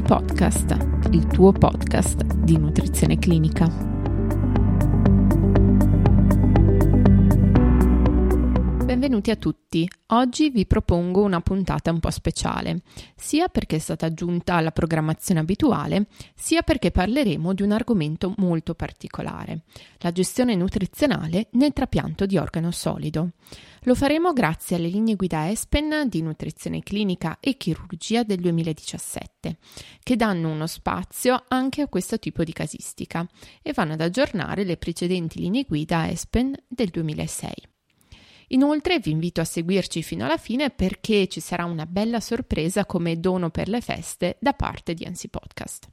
Podcast, il tuo podcast di nutrizione clinica. Benvenuti a tutti. Oggi vi propongo una puntata un po' speciale, sia perché è stata aggiunta alla programmazione abituale, sia perché parleremo di un argomento molto particolare, la gestione nutrizionale nel trapianto di organo solido. Lo faremo grazie alle linee guida ESPEN di nutrizione clinica e chirurgia del 2017, che danno uno spazio anche a questo tipo di casistica e vanno ad aggiornare le precedenti linee guida ESPEN del 2006. Inoltre vi invito a seguirci fino alla fine perché ci sarà una bella sorpresa come dono per le feste da parte di Ansi Podcast.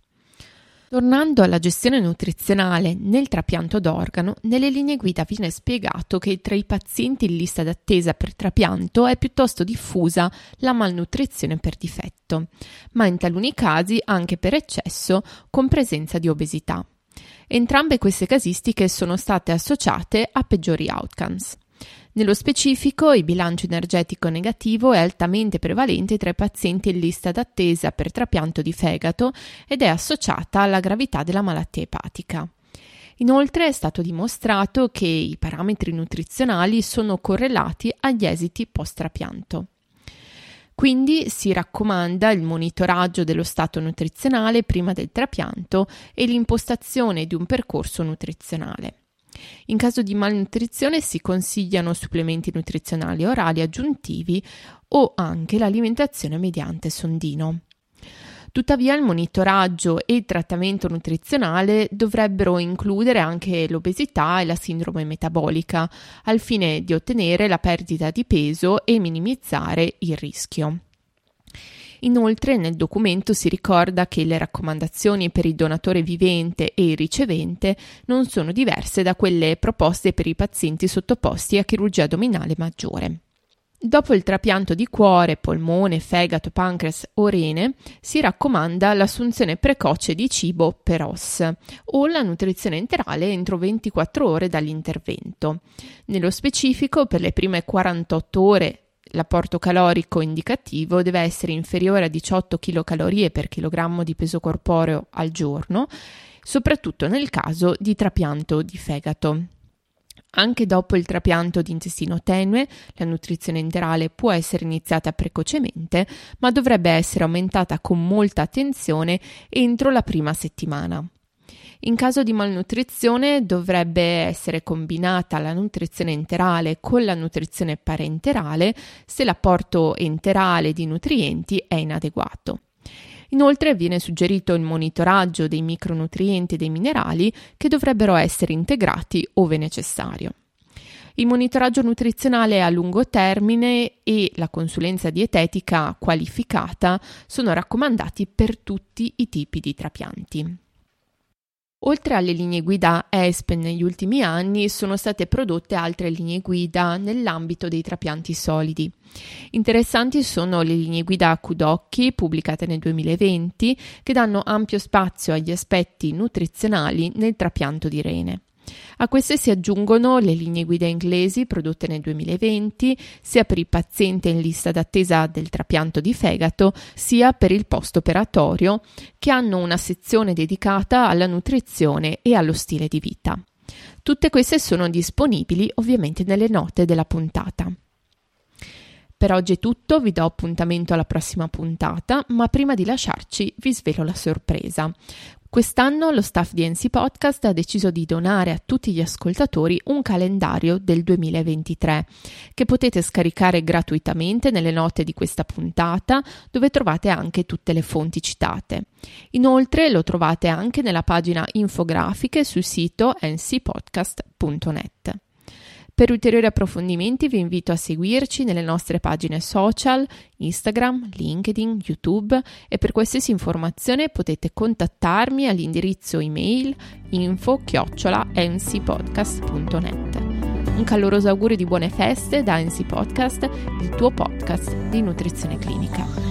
Tornando alla gestione nutrizionale nel trapianto d'organo, nelle linee guida viene spiegato che tra i pazienti in lista d'attesa per trapianto è piuttosto diffusa la malnutrizione per difetto, ma in taluni casi anche per eccesso con presenza di obesità. Entrambe queste casistiche sono state associate a peggiori outcomes. Nello specifico, il bilancio energetico negativo è altamente prevalente tra i pazienti in lista d'attesa per trapianto di fegato ed è associata alla gravità della malattia epatica. Inoltre è stato dimostrato che i parametri nutrizionali sono correlati agli esiti post-trapianto. Quindi si raccomanda il monitoraggio dello stato nutrizionale prima del trapianto e l'impostazione di un percorso nutrizionale. In caso di malnutrizione si consigliano supplementi nutrizionali orali aggiuntivi o anche l'alimentazione mediante sondino. Tuttavia il monitoraggio e il trattamento nutrizionale dovrebbero includere anche l'obesità e la sindrome metabolica, al fine di ottenere la perdita di peso e minimizzare il rischio. Inoltre nel documento si ricorda che le raccomandazioni per il donatore vivente e il ricevente non sono diverse da quelle proposte per i pazienti sottoposti a chirurgia addominale maggiore. Dopo il trapianto di cuore, polmone, fegato, pancreas o rene, si raccomanda l'assunzione precoce di cibo per OS o la nutrizione enterale entro 24 ore dall'intervento. Nello specifico, per le prime 48 ore l'apporto calorico indicativo deve essere inferiore a 18 kcal per chilogrammo di peso corporeo al giorno, soprattutto nel caso di trapianto di fegato. Anche dopo il trapianto di intestino tenue, la nutrizione enterale può essere iniziata precocemente, ma dovrebbe essere aumentata con molta attenzione entro la prima settimana. In caso di malnutrizione dovrebbe essere combinata la nutrizione enterale con la nutrizione parenterale se l'apporto enterale di nutrienti è inadeguato. Inoltre viene suggerito il monitoraggio dei micronutrienti e dei minerali che dovrebbero essere integrati ove necessario. Il monitoraggio nutrizionale a lungo termine e la consulenza dietetica qualificata sono raccomandati per tutti i tipi di trapianti. Oltre alle linee guida ESPEN negli ultimi anni sono state prodotte altre linee guida nell'ambito dei trapianti solidi. Interessanti sono le linee guida Kudocchi pubblicate nel 2020 che danno ampio spazio agli aspetti nutrizionali nel trapianto di rene. A queste si aggiungono le linee guida inglesi prodotte nel 2020, sia per il paziente in lista d'attesa del trapianto di fegato, sia per il post-operatorio, che hanno una sezione dedicata alla nutrizione e allo stile di vita. Tutte queste sono disponibili ovviamente nelle note della puntata. Per oggi è tutto, vi do appuntamento alla prossima puntata, ma prima di lasciarci vi svelo la sorpresa. Quest'anno lo staff di NC Podcast ha deciso di donare a tutti gli ascoltatori un calendario del 2023 che potete scaricare gratuitamente nelle note di questa puntata dove trovate anche tutte le fonti citate. Inoltre lo trovate anche nella pagina infografiche sul sito ncpodcast.net. Per ulteriori approfondimenti vi invito a seguirci nelle nostre pagine social, Instagram, LinkedIn, YouTube e per qualsiasi informazione potete contattarmi all'indirizzo email info-ncpodcast.net. Un caloroso augurio di buone feste da NC Podcast, il tuo podcast di nutrizione clinica.